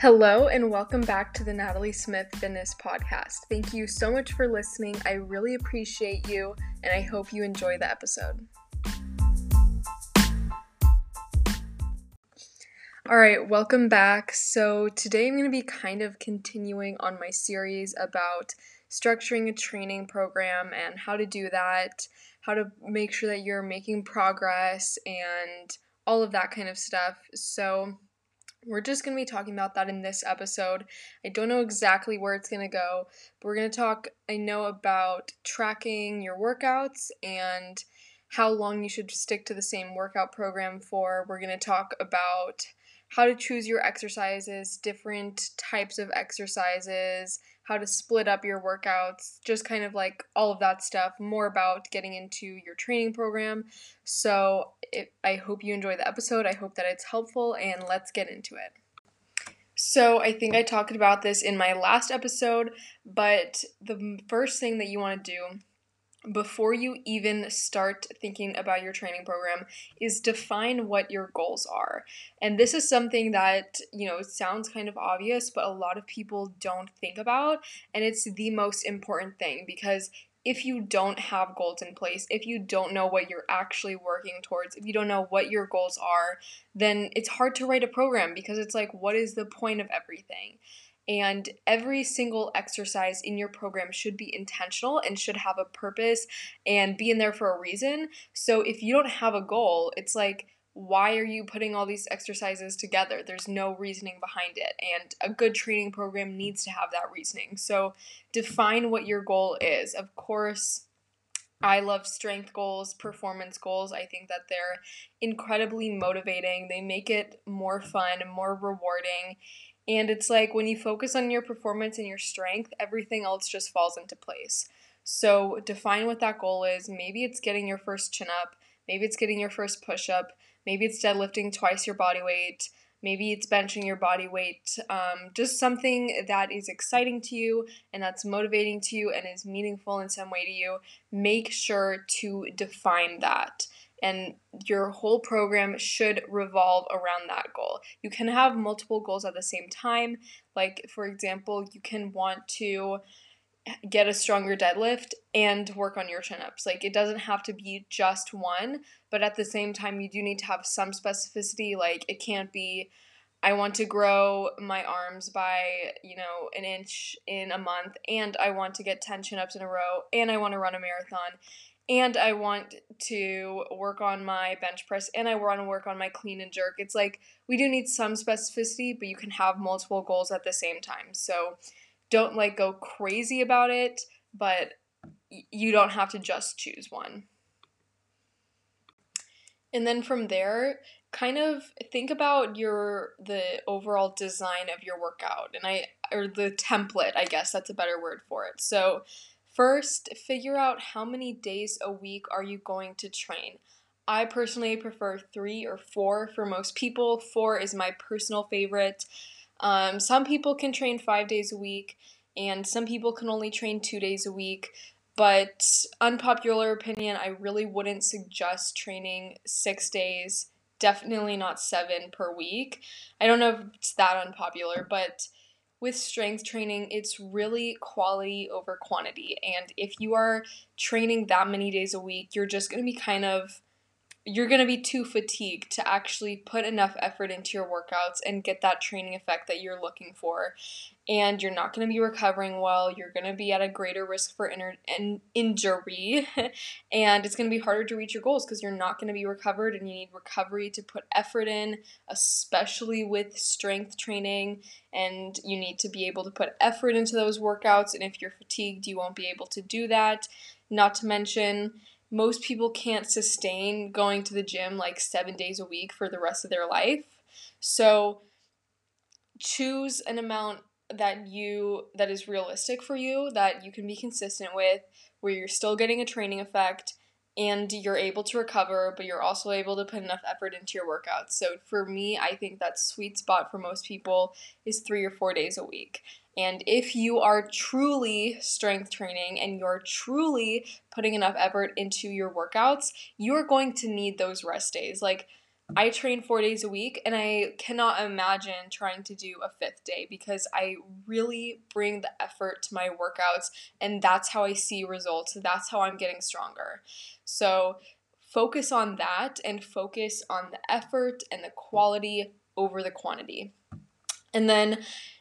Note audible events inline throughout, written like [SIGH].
Hello, and welcome back to the Natalie Smith Fitness Podcast. Thank you so much for listening. I really appreciate you, and I hope you enjoy the episode. All right, welcome back. So, today I'm going to be kind of continuing on my series about structuring a training program and how to do that, how to make sure that you're making progress, and all of that kind of stuff. So, we're just going to be talking about that in this episode. I don't know exactly where it's going to go, but we're going to talk, I know, about tracking your workouts and how long you should stick to the same workout program for. We're going to talk about how to choose your exercises, different types of exercises, how to split up your workouts, just kind of like all of that stuff, more about getting into your training program. So it, I hope you enjoy the episode. I hope that it's helpful, and let's get into it. So, I think I talked about this in my last episode, but the first thing that you want to do before you even start thinking about your training program is define what your goals are. And this is something that, you know, sounds kind of obvious, but a lot of people don't think about. And it's the most important thing because if you don't have goals in place, if you don't know what you're actually working towards, if you don't know what your goals are, then it's hard to write a program because it's like, what is the point of everything? And every single exercise in your program should be intentional and should have a purpose and be in there for a reason. So if you don't have a goal, it's like, why are you putting all these exercises together? There's no reasoning behind it. And a good training program needs to have that reasoning. So define what your goal is. Of course, I love strength goals, performance goals. I think that they're incredibly motivating. They make it more fun, more rewarding, and it's like when you focus on your performance and your strength, everything else just falls into place. So define what that goal is. Maybe it's getting your first chin up. Maybe it's getting your first push up. Maybe it's deadlifting twice your body weight. Maybe it's benching your body weight. Um, just something that is exciting to you and that's motivating to you and is meaningful in some way to you. Make sure to define that and your whole program should revolve around that goal. You can have multiple goals at the same time. Like, for example, you can want to get a stronger deadlift and work on your chin ups. Like, it doesn't have to be just one, but at the same time, you do need to have some specificity. Like, it can't be. I want to grow my arms by, you know, an inch in a month, and I want to get 10 chin ups in a row, and I want to run a marathon and I want to work on my bench press and I want to work on my clean and jerk. It's like we do need some specificity, but you can have multiple goals at the same time. So don't like go crazy about it, but you don't have to just choose one. And then from there, kind of think about your the overall design of your workout and I or the template, I guess that's a better word for it. So First, figure out how many days a week are you going to train. I personally prefer three or four for most people. Four is my personal favorite. Um, some people can train five days a week, and some people can only train two days a week. But, unpopular opinion, I really wouldn't suggest training six days, definitely not seven per week. I don't know if it's that unpopular, but with strength training, it's really quality over quantity. And if you are training that many days a week, you're just going to be kind of you're going to be too fatigued to actually put enough effort into your workouts and get that training effect that you're looking for. And you're not going to be recovering well. You're going to be at a greater risk for inner in- injury. [LAUGHS] and it's going to be harder to reach your goals because you're not going to be recovered and you need recovery to put effort in, especially with strength training. And you need to be able to put effort into those workouts. And if you're fatigued, you won't be able to do that. Not to mention, most people can't sustain going to the gym like seven days a week for the rest of their life. So choose an amount that you that is realistic for you that you can be consistent with where you're still getting a training effect and you're able to recover but you're also able to put enough effort into your workouts so for me i think that sweet spot for most people is three or four days a week and if you are truly strength training and you're truly putting enough effort into your workouts, you're going to need those rest days. Like, I train four days a week and I cannot imagine trying to do a fifth day because I really bring the effort to my workouts and that's how I see results. That's how I'm getting stronger. So focus on that and focus on the effort and the quality over the quantity. And then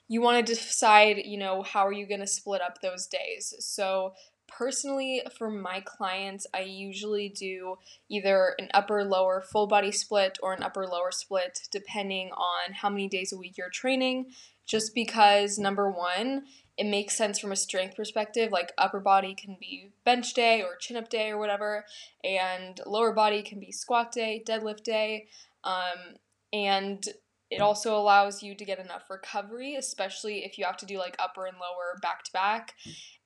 you want to decide, you know, how are you going to split up those days? So personally for my clients i usually do either an upper lower full body split or an upper lower split depending on how many days a week you're training just because number one it makes sense from a strength perspective like upper body can be bench day or chin up day or whatever and lower body can be squat day deadlift day um, and it also allows you to get enough recovery especially if you have to do like upper and lower back to back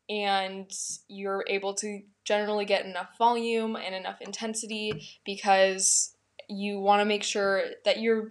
and you're able to generally get enough volume and enough intensity because you want to make sure that you're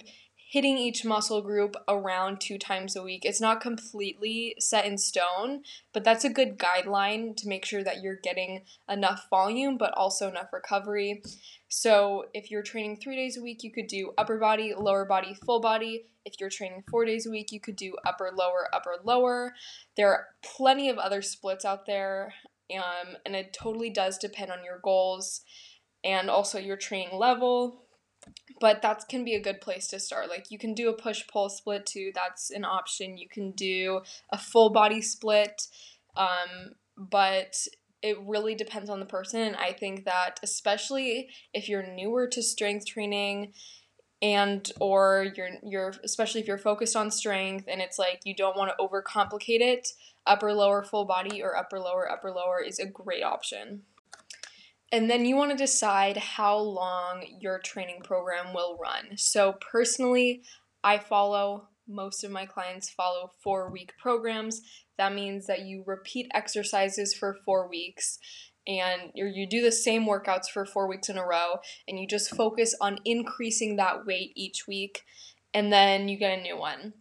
hitting each muscle group around two times a week. It's not completely set in stone, but that's a good guideline to make sure that you're getting enough volume but also enough recovery. So, if you're training three days a week, you could do upper body, lower body, full body. If you're training four days a week, you could do upper, lower, upper, lower. There are plenty of other splits out there, um, and it totally does depend on your goals and also your training level but that can be a good place to start. Like you can do a push pull split too. That's an option. You can do a full body split, um, but it really depends on the person. And I think that especially if you're newer to strength training and or you're you're especially if you're focused on strength and it's like you don't want to overcomplicate it, upper lower full body or upper lower upper lower is a great option. And then you want to decide how long your training program will run. So, personally, I follow, most of my clients follow four week programs. That means that you repeat exercises for four weeks and you do the same workouts for four weeks in a row and you just focus on increasing that weight each week and then you get a new one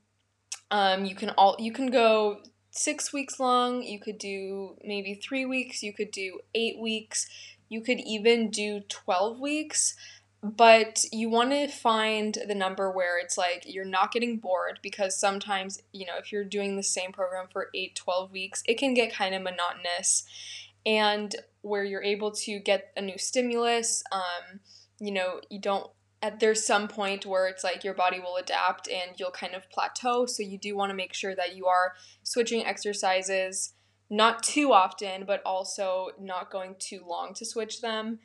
um, you can all you can go six weeks long you could do maybe three weeks you could do eight weeks you could even do 12 weeks, but you want to find the number where it's like you're not getting bored because sometimes, you know, if you're doing the same program for 8, 12 weeks, it can get kind of monotonous. And where you're able to get a new stimulus, um, you know, you don't at there's some point where it's like your body will adapt and you'll kind of plateau so you do want to make sure that you are switching exercises not too often, but also not going too long to switch them.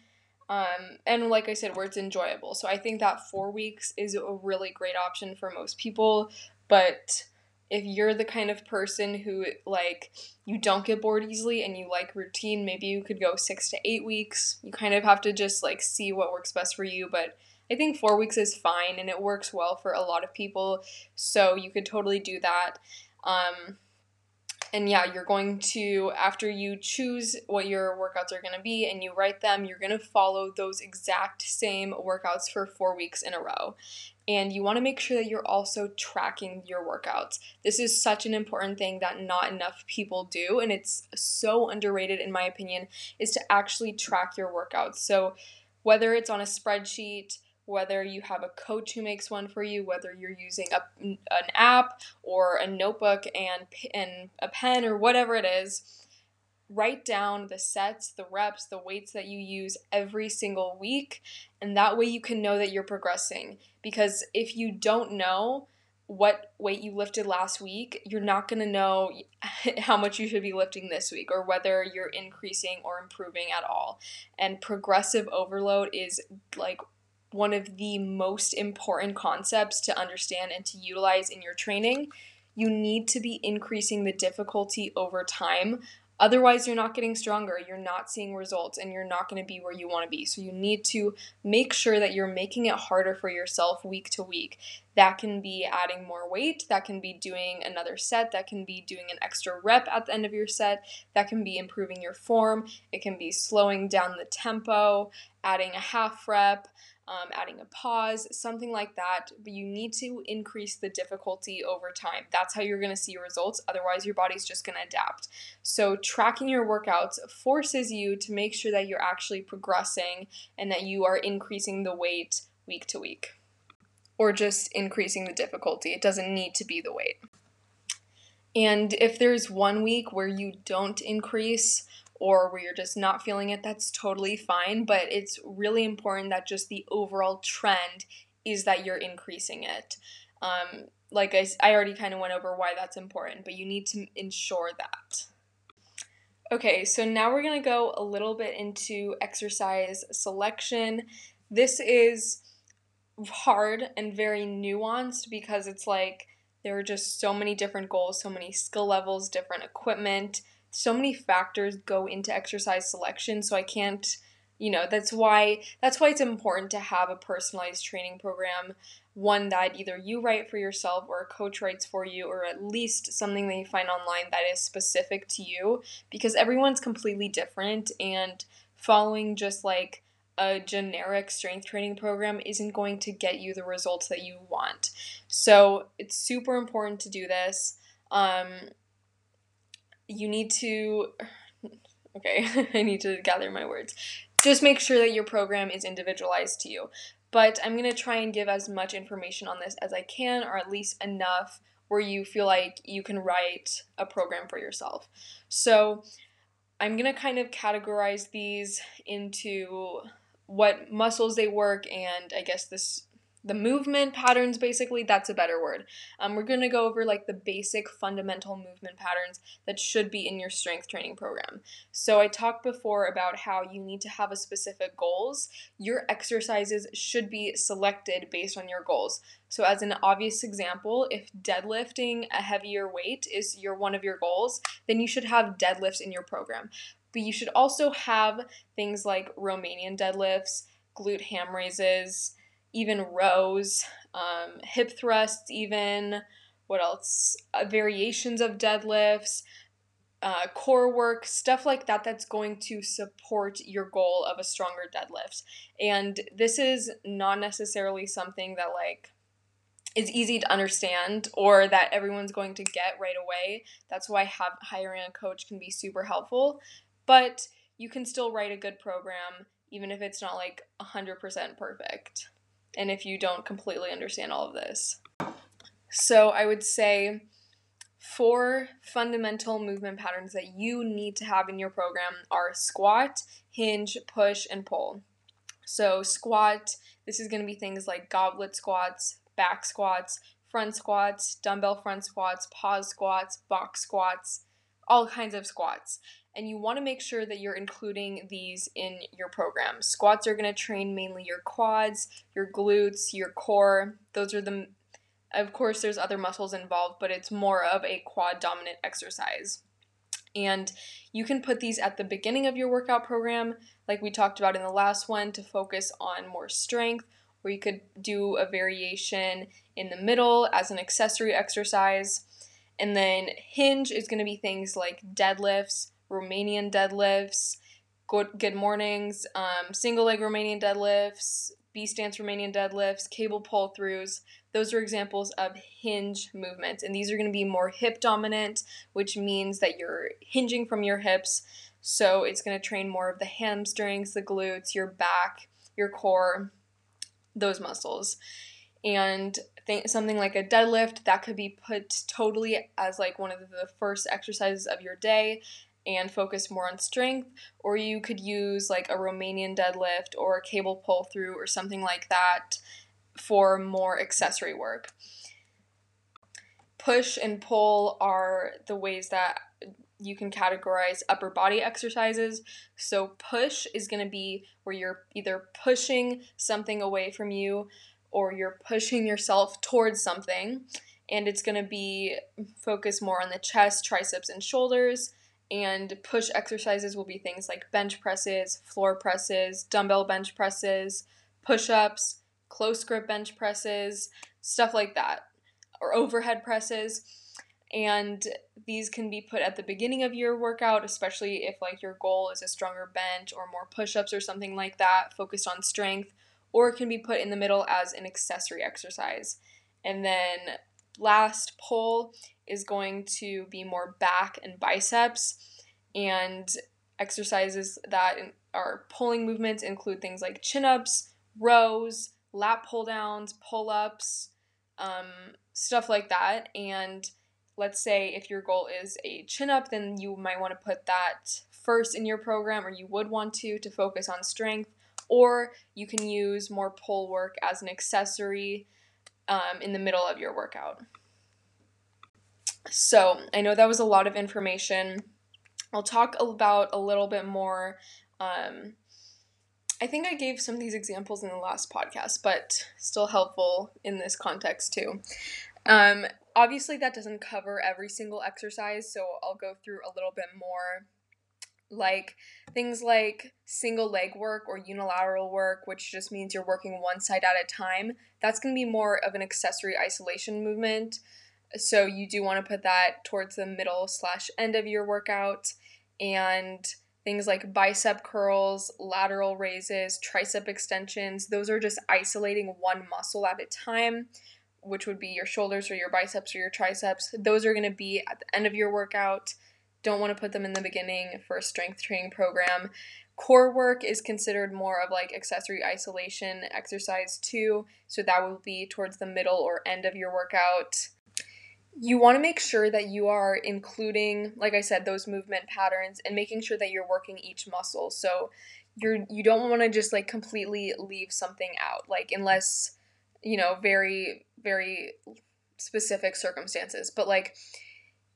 Um, and like I said, where it's enjoyable. So I think that four weeks is a really great option for most people. But if you're the kind of person who like you don't get bored easily and you like routine, maybe you could go six to eight weeks. You kind of have to just like see what works best for you. But I think four weeks is fine and it works well for a lot of people. So you could totally do that. Um, and yeah, you're going to, after you choose what your workouts are going to be and you write them, you're going to follow those exact same workouts for four weeks in a row. And you want to make sure that you're also tracking your workouts. This is such an important thing that not enough people do. And it's so underrated, in my opinion, is to actually track your workouts. So whether it's on a spreadsheet, whether you have a coach who makes one for you, whether you're using a, an app or a notebook and, and a pen or whatever it is, write down the sets, the reps, the weights that you use every single week. And that way you can know that you're progressing. Because if you don't know, what weight you lifted last week, you're not going to know [LAUGHS] how much you should be lifting this week or whether you're increasing or improving at all. And progressive overload is like one of the most important concepts to understand and to utilize in your training. You need to be increasing the difficulty over time. Otherwise, you're not getting stronger, you're not seeing results, and you're not going to be where you want to be. So, you need to make sure that you're making it harder for yourself week to week. That can be adding more weight, that can be doing another set, that can be doing an extra rep at the end of your set, that can be improving your form, it can be slowing down the tempo, adding a half rep um, adding a pause, something like that. But you need to increase the difficulty over time. That's how you're going to see results. Otherwise, your body's just going to adapt. So, tracking your workouts forces you to make sure that you're actually progressing and that you are increasing the weight week to week. or just increasing the difficulty. It doesn't need to be the weight. And if there's one week where you don't increase or where you're just not feeling it, that's totally fine. But it's really important that just the overall trend is that you're increasing it. Um, like I, I already kind of went over why that's important, but you need to ensure that. Okay, so now we're going to go a little bit into exercise selection. This is hard and very nuanced because it's like there are just so many different goals, so many skill levels, different equipment, so many factors go into exercise selection. So I can't, you know, that's why that's why it's important to have a personalized training program, one that either you write for yourself or a coach writes for you, or at least something that you find online that is specific to you, because everyone's completely different and following just like a generic strength training program isn't going to get you the results that you want. So it's super important to do this. Um, you need to, [SIGHS] okay, [LAUGHS] I need to gather my words. Just make sure that your program is individualized to you. But I'm going to try and give as much information on this as I can, or at least enough where you feel like you can write a program for yourself. So I'm going to kind of categorize these into what muscles they work and I guess this the movement patterns basically that's a better word. Um, we're going to go over like the basic fundamental movement patterns that should be in your strength training program. So i talked before about how you need to have a specific goals. Your exercises should be selected based on your goals. So as an obvious example if deadlifting a heavier weight is your one of your goals then you should have deadlifts in your program. But you should also have things like Romanian deadlifts, glute ham raises, even rows, um, hip thrusts, even what else? Uh, variations of deadlifts, uh, core work, stuff like that that's going to support your goal of a stronger deadlift. And this is not necessarily something that, like, is easy to understand or that everyone's going to get right away. That's why have, hiring a coach can be super helpful but you can still write a good program even if it's not like 100% perfect and if you don't completely understand all of this. So I would say four fundamental movement patterns that you need to have in your program are squat, hinge, push, and pull. So, squat, this is going to be things like goblet squats, back squats, front squats, dumbbell front squats, pause squats, box squats, all kinds of squats and you want to make sure that you're including these in your program. Squats are going to train mainly your quads, your glutes, your core. Those are the of course there's other muscles involved, but it's more of a quad dominant exercise. And you can put these at the beginning of your workout program, like we talked about in the last one, to focus on more strength, or you could do a variation in the middle as an accessory exercise. And then hinge is going to be things like deadlifts, Romanian deadlifts, good, good mornings, um, single leg Romanian deadlifts, B stance Romanian deadlifts, cable pull throughs. Those are examples of hinge movements. And these are going to be more hip dominant, which means that you're hinging from your hips. So it's going to train more of the hamstrings, the glutes, your back, your core, those muscles. And th- something like a deadlift that could be put totally as like one of the first exercises of your day and focus more on strength, or you could use like a Romanian deadlift or a cable pull through or something like that for more accessory work. Push and pull are the ways that you can categorize upper body exercises. So, push is going to be where you're either pushing something away from you or you're pushing yourself towards something. And it's going to be focused more on the chest, triceps, and shoulders. And push exercises will be things like bench presses, floor presses, dumbbell bench presses, push ups, close grip bench presses, stuff like that, or overhead presses. And these can be put at the beginning of your workout, especially if like your goal is a stronger bench or more push-ups or something like that, focused on strength, or it can be put in the middle as an accessory exercise. And then last pull is going to be more back and biceps. And exercises that are pulling movements include things like chin ups, rows, lat pull downs, pull ups, um, stuff like that. And let's say if your goal is a chin up, then you might want to put that first in your program, or you would want to to focus on strength. Or you can use more pull work as an accessory um, in the middle of your workout. So I know that was a lot of information. I'll talk about a little bit more. Um, I think I gave some of these examples in the last podcast, but still helpful in this context too. Um, obviously, that doesn't cover every single exercise, so I'll go through a little bit more. Like things like single leg work or unilateral work, which just means you're working one side at a time. That's going to be more of an accessory isolation movement. So you do want to put that towards the middle slash end of your workout. And things like bicep curls, lateral raises, tricep extensions, those are just isolating one muscle at a time which would be your shoulders or your biceps or your triceps. Those are going to be at the end of your workout. Don't want to put them in the beginning for a strength training program. Core work is considered more of like accessory isolation exercise too, so that will be towards the middle or end of your workout. You want to make sure that you are including, like I said, those movement patterns and making sure that you're working each muscle. So you're you don't want to just like completely leave something out. Like unless you know, very, very specific circumstances. But like,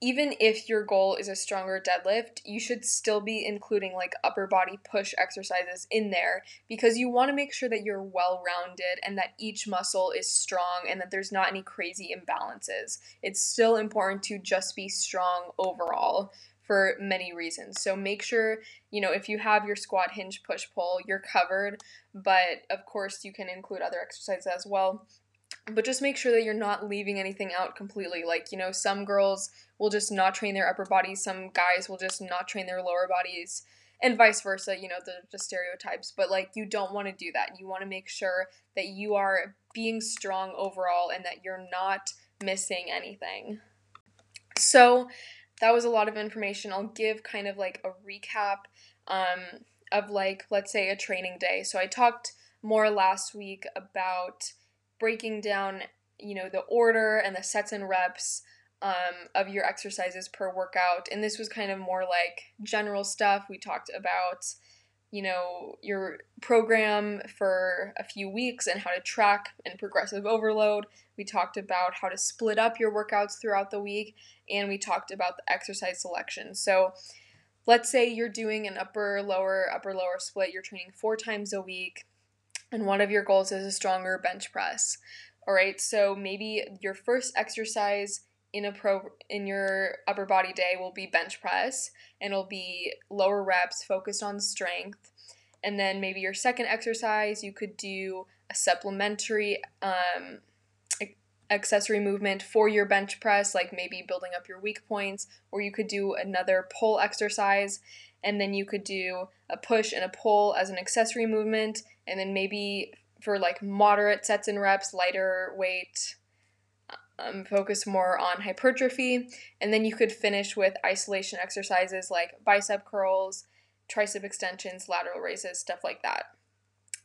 even if your goal is a stronger deadlift, you should still be including like upper body push exercises in there because you want to make sure that you're well rounded and that each muscle is strong and that there's not any crazy imbalances. It's still important to just be strong overall for many reasons. So make sure, you know, if you have your squat hinge push pull, you're covered, but of course you can include other exercises as well. But just make sure that you're not leaving anything out completely. Like, you know, some girls will just not train their upper bodies, some guys will just not train their lower bodies, and vice versa. You know, the, the stereotypes. But, like, you don't want to do that. You want to make sure that you are being strong overall and that you're not missing anything. So, that was a lot of information. I'll give kind of like a recap um, of like, let's say, a training day. So I talked more last week about breaking down, you know, the order and the sets and reps um, of your exercises per workout. And this was kind of more like general stuff. We talked about you know, your program for a few weeks and how to track and progressive overload. We talked about how to split up your workouts throughout the week, and we talked about the exercise selection. So, let's say you're doing an upper lower upper lower split, you're training four times a week, and one of your goals is a stronger bench press. All right, so maybe your first exercise in a pro in your upper body day will be bench press and it'll be lower reps focused on strength. And then maybe your second exercise you could do a supplementary um, accessory movement for your bench press like maybe building up your weak points or you could do another pull exercise. And then you could do a push and a pull as an accessory movement and then maybe for like moderate sets and reps lighter weight um, focus more on hypertrophy. And then you could finish with isolation exercises like bicep curls, tricep extensions, lateral raises, stuff like that.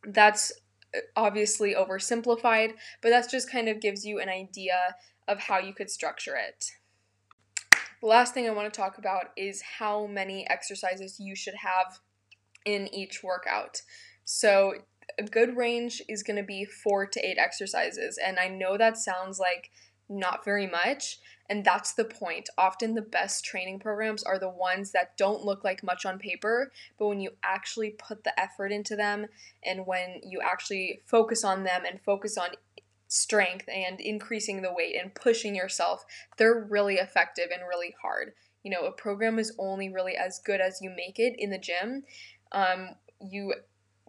That's uh, obviously oversimplified, but that just kind of gives you an idea of how you could structure it. The last thing I want to talk about is how many exercises you should have in each workout. So, a good range is going to be four to eight exercises. And I know that sounds like not very much. And that's the point. Often the best training programs are the ones that don't look like much on paper, but when you actually put the effort into them and when you actually focus on them and focus on strength and increasing the weight and pushing yourself, they're really effective and really hard. You know, a program is only really as good as you make it in the gym. Um, you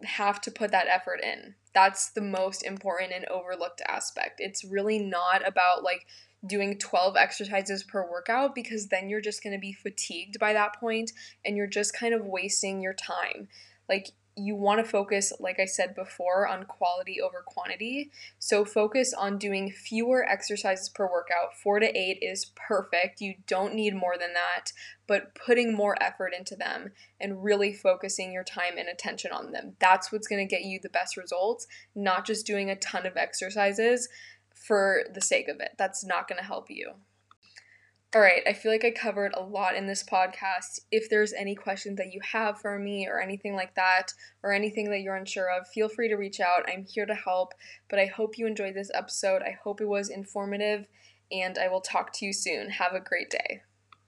have to put that effort in. That's the most important and overlooked aspect. It's really not about like doing 12 exercises per workout because then you're just going to be fatigued by that point and you're just kind of wasting your time. Like you want to focus, like I said before, on quality over quantity. So focus on doing fewer exercises per workout. Four to eight is perfect. You don't need more than that, but putting more effort into them and really focusing your time and attention on them. That's what's going to get you the best results, not just doing a ton of exercises for the sake of it. That's not going to help you. All right, I feel like I covered a lot in this podcast. If there's any questions that you have for me or anything like that, or anything that you're unsure of, feel free to reach out. I'm here to help. But I hope you enjoyed this episode. I hope it was informative, and I will talk to you soon. Have a great day.